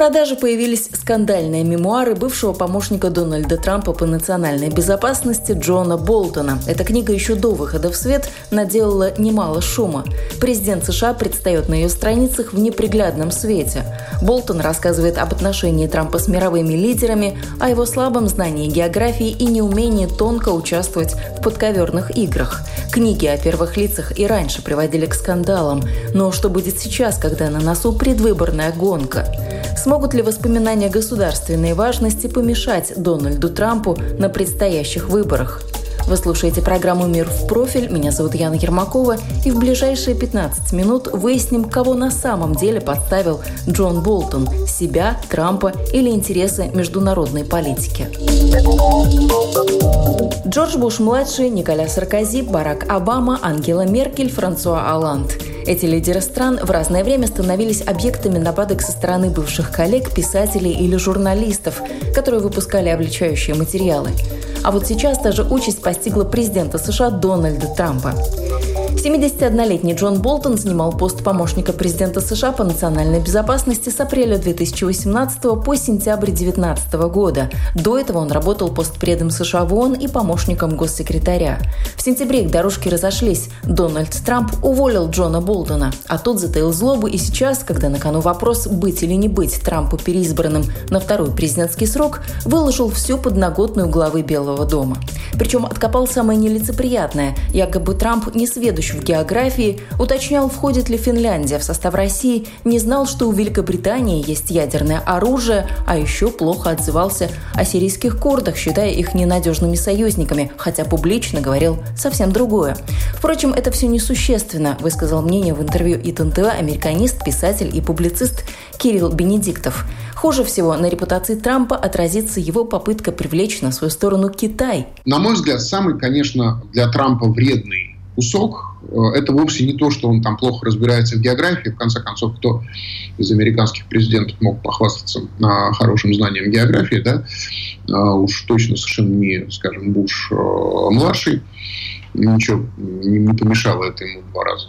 продаже появились скандальные мемуары бывшего помощника Дональда Трампа по национальной безопасности Джона Болтона. Эта книга еще до выхода в свет наделала немало шума. Президент США предстает на ее страницах в неприглядном свете. Болтон рассказывает об отношении Трампа с мировыми лидерами, о его слабом знании географии и неумении тонко участвовать в подковерных играх. Книги о первых лицах и раньше приводили к скандалам. Но что будет сейчас, когда на носу предвыборная гонка? Смогут ли воспоминания государственной важности помешать Дональду Трампу на предстоящих выборах? Вы слушаете программу «Мир в профиль». Меня зовут Яна Ермакова. И в ближайшие 15 минут выясним, кого на самом деле подставил Джон Болтон – себя, Трампа или интересы международной политики. Джордж Буш-младший, Николя Саркози, Барак Обама, Ангела Меркель, Франсуа Оланд – эти лидеры стран в разное время становились объектами нападок со стороны бывших коллег, писателей или журналистов, которые выпускали обличающие материалы. А вот сейчас та же участь постигла президента США Дональда Трампа. 71-летний Джон Болтон занимал пост помощника президента США по национальной безопасности с апреля 2018 по сентябрь 2019 года. До этого он работал постпредом США в ООН и помощником госсекретаря. В сентябре их дорожки разошлись. Дональд Трамп уволил Джона Болтона, а тот затаил злобу и сейчас, когда на кону вопрос, быть или не быть Трампу переизбранным на второй президентский срок, выложил всю подноготную главы Белого дома. Причем откопал самое нелицеприятное. Якобы Трамп не в географии, уточнял, входит ли Финляндия в состав России, не знал, что у Великобритании есть ядерное оружие, а еще плохо отзывался о сирийских курдах, считая их ненадежными союзниками, хотя публично говорил совсем другое. Впрочем, это все несущественно, высказал мнение в интервью ИТНТ американист, писатель и публицист Кирилл Бенедиктов. Хуже всего на репутации Трампа отразится его попытка привлечь на свою сторону Китай. На мой взгляд, самый, конечно, для Трампа вредный кусок Э, это вовсе не то, что он там плохо разбирается в географии. В конце концов, кто из американских президентов мог похвастаться хорошим знанием географии, да? А уж точно совершенно не, скажем, Буш э. Ничего не, помешало это ему два раза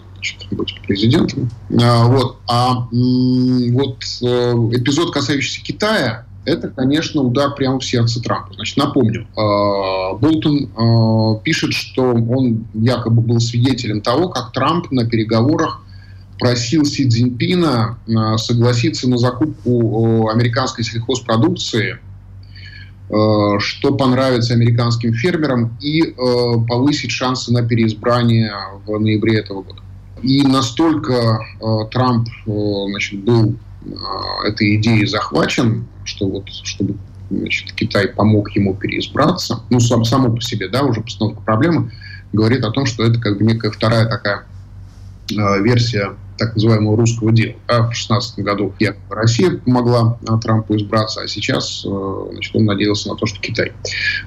быть президентом. А, вот. А вот э, эпизод, касающийся Китая, это, конечно, удар прямо в сердце Трампа. Значит, напомню, э, Болтон э, пишет, что он якобы был свидетелем того, как Трамп на переговорах просил Си Цзиньпина э, согласиться на закупку американской сельхозпродукции, что понравится американским фермерам и повысить шансы на переизбрание в ноябре этого года. И настолько Трамп значит, был этой идеей захвачен, что вот, чтобы значит, Китай помог ему переизбраться, ну, сам, само по себе, да, уже постановка проблемы, говорит о том, что это как бы некая вторая такая э, версия так называемого русского дела. Да, в 2016 году Россия помогла а, Трампу избраться, а сейчас э, значит, он надеялся на то, что Китай.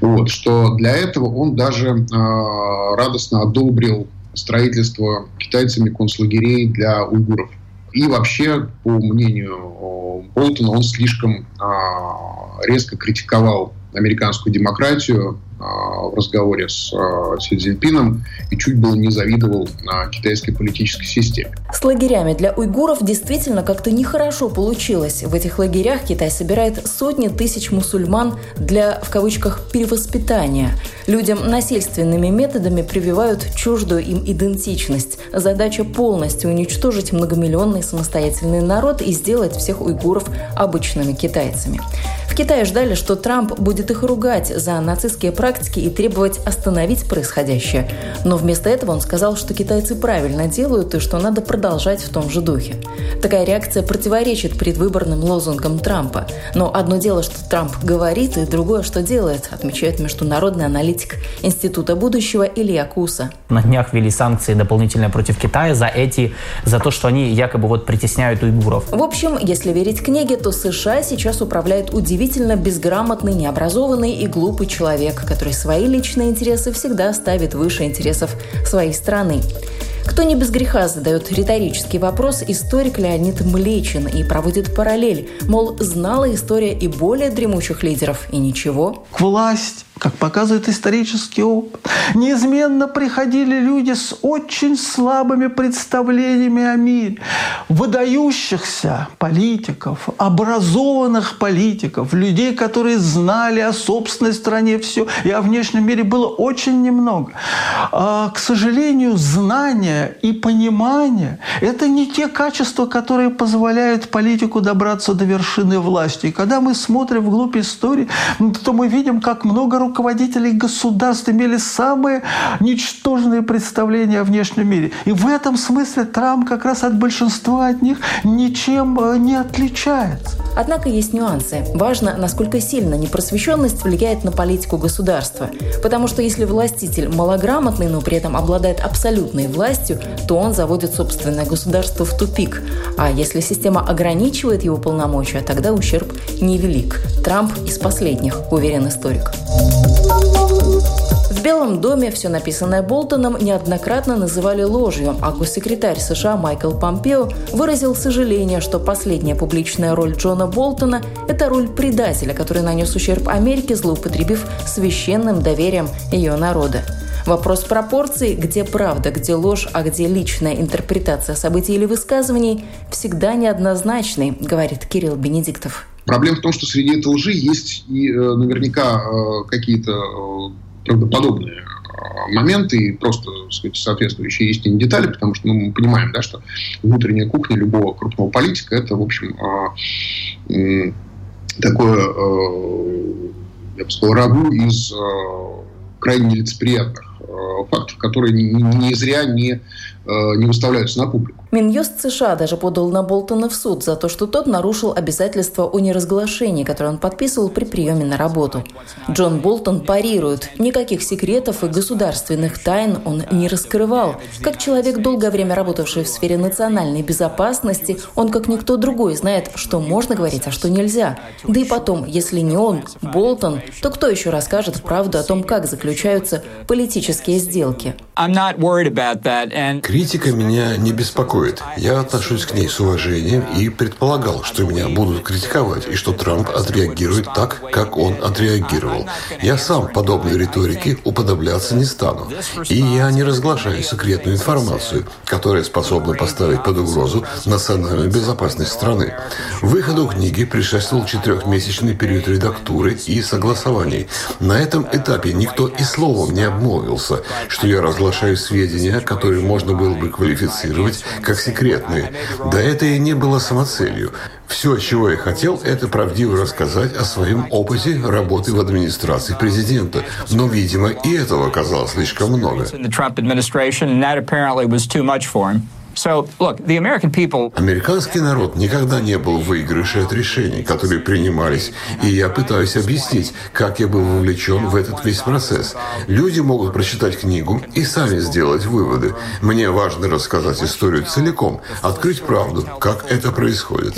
Вот, что для этого он даже э, радостно одобрил строительство китайцами концлагерей для уйгуров. И вообще, по мнению Болтона, он слишком а, резко критиковал американскую демократию в разговоре с а, Си Цзиньпином и чуть было не завидовал на китайской политической системе. С лагерями для уйгуров действительно как-то нехорошо получилось. В этих лагерях Китай собирает сотни тысяч мусульман для, в кавычках, перевоспитания. Людям насильственными методами прививают чуждую им идентичность. Задача полностью уничтожить многомиллионный самостоятельный народ и сделать всех уйгуров обычными китайцами. В Китае ждали, что Трамп будет их ругать за нацистские практики и требовать остановить происходящее. Но вместо этого он сказал, что китайцы правильно делают и что надо продолжать в том же духе. Такая реакция противоречит предвыборным лозунгам Трампа. Но одно дело, что Трамп говорит, и другое, что делает, отмечает международный аналитик Института будущего Илья Куса. На днях ввели санкции дополнительные против Китая за эти, за то, что они якобы вот притесняют уйгуров. В общем, если верить книге, то США сейчас управляет удивительно безграмотный, необразованный и глупый человек, который свои личные интересы всегда ставит выше интересов своей страны. Кто не без греха задает риторический вопрос, историк Леонид Млечин и проводит параллель, мол, знала история и более дремучих лидеров, и ничего. Власть как показывает исторический опыт, неизменно приходили люди с очень слабыми представлениями о мире. Выдающихся политиков, образованных политиков, людей, которые знали о собственной стране все и о внешнем мире было очень немного. А, к сожалению, знания и понимание – это не те качества, которые позволяют политику добраться до вершины власти. И когда мы смотрим вглубь истории, то мы видим, как много руководителей государств имели самые ничтожные представления о внешнем мире. И в этом смысле Трамп как раз от большинства от них ничем э, не отличается. Однако есть нюансы. Важно, насколько сильно непросвещенность влияет на политику государства. Потому что если властитель малограмотный, но при этом обладает абсолютной властью, то он заводит собственное государство в тупик. А если система ограничивает его полномочия, тогда ущерб невелик. Трамп из последних, уверен историк. В Белом доме все написанное Болтоном неоднократно называли ложью, а госсекретарь США Майкл Помпео выразил сожаление, что последняя публичная роль Джона Болтона – это роль предателя, который нанес ущерб Америке, злоупотребив священным доверием ее народа. Вопрос пропорций, где правда, где ложь, а где личная интерпретация событий или высказываний, всегда неоднозначный, говорит Кирилл Бенедиктов. Проблема в том, что среди этой лжи есть и э, наверняка э, какие-то э, правдоподобные моменты и просто сказать, соответствующие истине детали, потому что ну, мы понимаем, да, что внутренняя кухня любого крупного политика это, в общем, такое, я бы сказал, рагу из крайне нелицеприятных фактов, которые не, не зря не, не выставляются на публику. Минюст США даже подал на Болтона в суд за то, что тот нарушил обязательства о неразглашении, которые он подписывал при приеме на работу. Джон Болтон парирует. Никаких секретов и государственных тайн он не раскрывал. Как человек, долгое время работавший в сфере национальной безопасности, он, как никто другой, знает, что можно говорить, а что нельзя. Да и потом, если не он, Болтон, то кто еще расскажет правду о том, как заключаются политические сделки? Критика меня не беспокоит беспокоит. Я отношусь к ней с уважением и предполагал, что меня будут критиковать и что Трамп отреагирует так, как он отреагировал. Я сам подобной риторике уподобляться не стану. И я не разглашаю секретную информацию, которая способна поставить под угрозу национальную безопасность страны. Выходу книги предшествовал четырехмесячный период редактуры и согласований. На этом этапе никто и словом не обмолвился, что я разглашаю сведения, которые можно было бы квалифицировать как как секретные. Да это и не было самоцелью. Все, чего я хотел, это правдиво рассказать о своем опыте работы в администрации президента. Но, видимо, и этого оказалось слишком много. Американский народ никогда не был в выигрыше от решений, которые принимались, и я пытаюсь объяснить, как я был вовлечен в этот весь процесс. Люди могут прочитать книгу и сами сделать выводы. Мне важно рассказать историю целиком, открыть правду, как это происходит.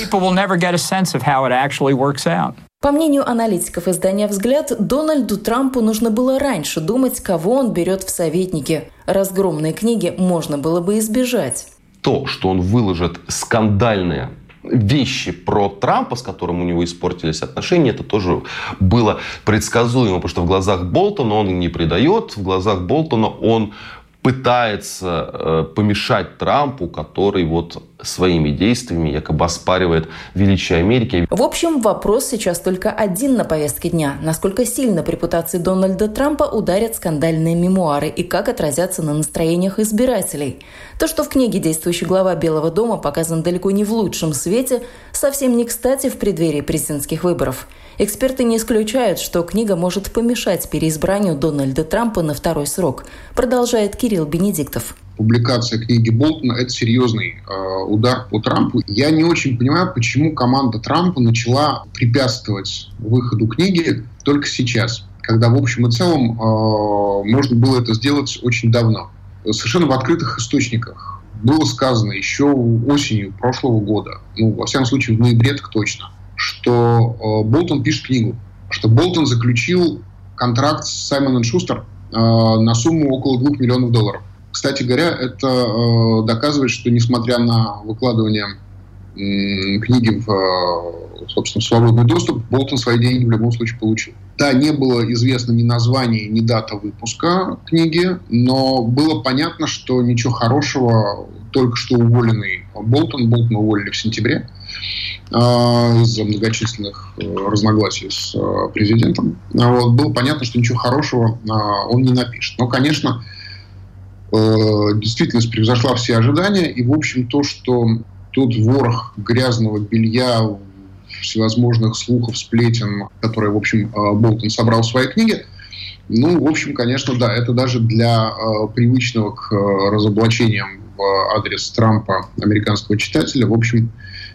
По мнению аналитиков издания «Взгляд», Дональду Трампу нужно было раньше думать, кого он берет в советники. Разгромные книги можно было бы избежать то, что он выложит скандальные вещи про Трампа, с которым у него испортились отношения, это тоже было предсказуемо, потому что в глазах Болтона он не предает, в глазах Болтона он пытается э, помешать Трампу, который вот своими действиями якобы оспаривает величие Америки. В общем, вопрос сейчас только один на повестке дня. Насколько сильно по репутации Дональда Трампа ударят скандальные мемуары и как отразятся на настроениях избирателей. То, что в книге действующий глава Белого дома показан далеко не в лучшем свете, совсем не кстати в преддверии президентских выборов. Эксперты не исключают, что книга может помешать переизбранию Дональда Трампа на второй срок, продолжает Кирилл Бенедиктов публикация книги Болтона – это серьезный э, удар по Трампу. Я не очень понимаю, почему команда Трампа начала препятствовать выходу книги только сейчас, когда в общем и целом э, можно было это сделать очень давно. Совершенно в открытых источниках было сказано еще осенью прошлого года, ну, во всяком случае, в ноябре так точно, что э, Болтон пишет книгу, что Болтон заключил контракт с Саймоном Шустер э, на сумму около 2 миллионов долларов. Кстати говоря, это э, доказывает, что несмотря на выкладывание э, книги в, э, собственно, свободный доступ, Болтон свои деньги в любом случае получил. Да, не было известно ни название, ни дата выпуска книги, но было понятно, что ничего хорошего только что уволенный Болтон, Болтон уволили в сентябре э, из-за многочисленных э, разногласий с э, президентом. Вот, было понятно, что ничего хорошего он не напишет. Но, конечно, Э, действительность превзошла все ожидания, и, в общем, то, что тот ворох грязного белья, всевозможных слухов, сплетен, которые, в общем, э, Болтон собрал в своей книге, ну, в общем, конечно, да, это даже для э, привычного к э, разоблачениям в адрес Трампа американского читателя, в общем,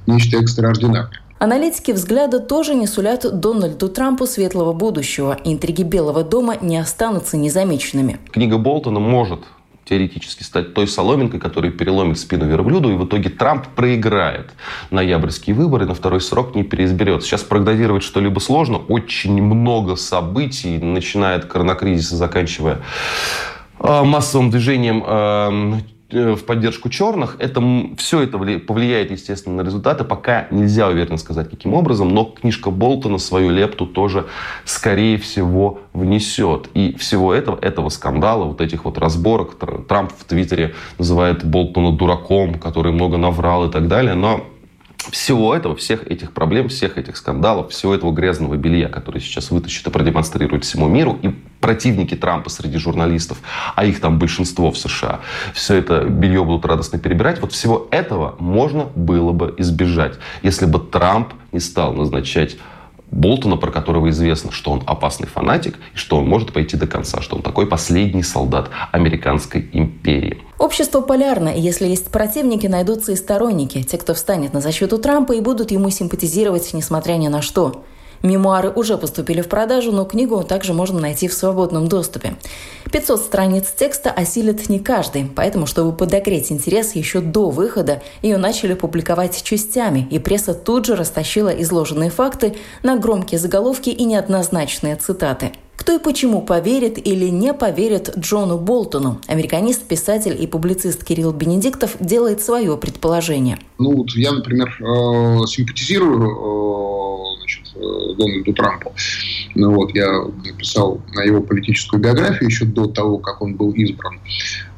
нечто экстраординарное. Аналитики взгляда тоже не сулят Дональду Трампу светлого будущего. Интриги Белого дома не останутся незамеченными. Книга Болтона может теоретически стать той соломинкой, которая переломит спину верблюду, и в итоге Трамп проиграет ноябрьские выборы, на второй срок не переизберется. Сейчас прогнозировать что-либо сложно, очень много событий, начиная от коронакризиса, заканчивая э, массовым движением Э, в поддержку черных, это, все это повлияет, естественно, на результаты. Пока нельзя уверенно сказать, каким образом, но книжка Болтона свою лепту тоже, скорее всего, внесет. И всего этого, этого скандала, вот этих вот разборок, Трамп в Твиттере называет Болтона дураком, который много наврал и так далее, но всего этого, всех этих проблем, всех этих скандалов, всего этого грязного белья, который сейчас вытащит и продемонстрирует всему миру, и противники Трампа среди журналистов, а их там большинство в США, все это белье будут радостно перебирать, вот всего этого можно было бы избежать, если бы Трамп не стал назначать Болтона, про которого известно, что он опасный фанатик и что он может пойти до конца, что он такой последний солдат американской империи. Общество полярно, и если есть противники, найдутся и сторонники, те, кто встанет на защиту Трампа и будут ему симпатизировать, несмотря ни на что. Мемуары уже поступили в продажу, но книгу также можно найти в свободном доступе. 500 страниц текста осилит не каждый, поэтому, чтобы подогреть интерес еще до выхода, ее начали публиковать частями, и пресса тут же растащила изложенные факты на громкие заголовки и неоднозначные цитаты. Кто и почему поверит или не поверит Джону Болтону? Американист, писатель и публицист Кирилл Бенедиктов делает свое предположение. Ну вот я, например, э, симпатизирую э, значит, э, Дональду Трампу. Ну, вот, я написал на его политическую биографию еще до того, как он был избран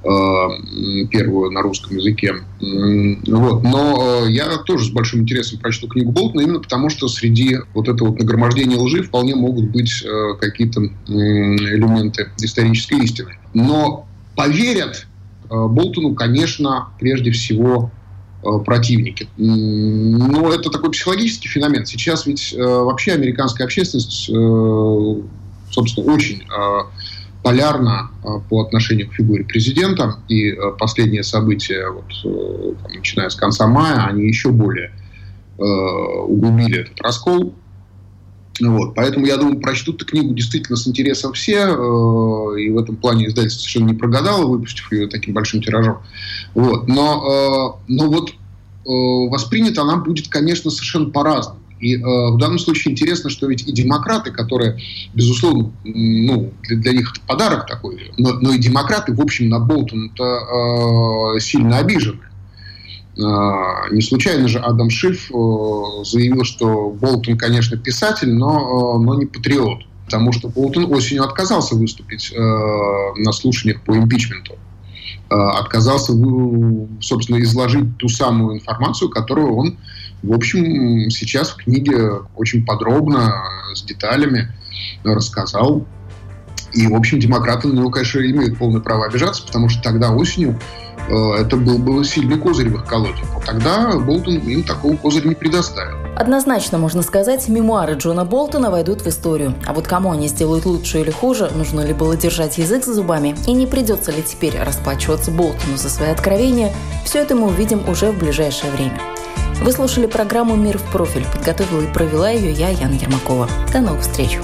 э, первую на русском языке. Вот. Но э, я тоже с большим интересом прочту книгу Болтона, именно потому что среди вот этого вот нагромождения лжи вполне могут быть какие-то элементы исторической истины. Но поверят Болтону, конечно, прежде всего Э, противники. Но это такой психологический феномен. Сейчас ведь э, вообще американская общественность, э, собственно, очень полярна по отношению к фигуре президента. И последние события, вот, там, начиная с конца мая, они еще более углубили этот раскол. Вот. Поэтому, я думаю, прочтут эту книгу действительно с интересом все. Э, и в этом плане издательство совершенно не прогадало, выпустив ее таким большим тиражом. Вот. Но, э, но вот э, воспринята она будет, конечно, совершенно по-разному. И э, в данном случае интересно, что ведь и демократы, которые, безусловно, ну, для, для них это подарок такой, но, но и демократы, в общем, на Болтон-то э, сильно обижены. А, не случайно же Адам Шиф э, заявил, что Болтон, конечно, писатель, но, э, но не патриот. Потому что Болтон осенью отказался выступить э, на слушаниях по импичменту. отказался, собственно, изложить ту самую информацию, которую он, в общем, сейчас в книге очень подробно, с деталями рассказал. И, в общем, демократы на него, конечно, имеют полное право обижаться, потому что тогда осенью это был, был сильный козырь в их колоде. Тогда Болтон им такого козыря не предоставил. Однозначно можно сказать, мемуары Джона Болтона войдут в историю. А вот кому они сделают лучше или хуже, нужно ли было держать язык за зубами и не придется ли теперь расплачиваться Болтону за свои откровения, все это мы увидим уже в ближайшее время. Вы слушали программу «Мир в профиль». Подготовила и провела ее я, Яна Ермакова. До новых встреч!